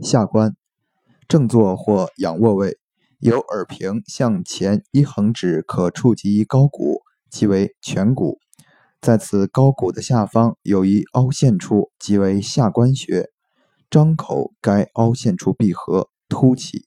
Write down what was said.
下关，正坐或仰卧位，由耳屏向前一横指可触及高骨，即为颧骨。在此高骨的下方有一凹陷处，即为下关穴。张口，该凹陷处闭合，凸起。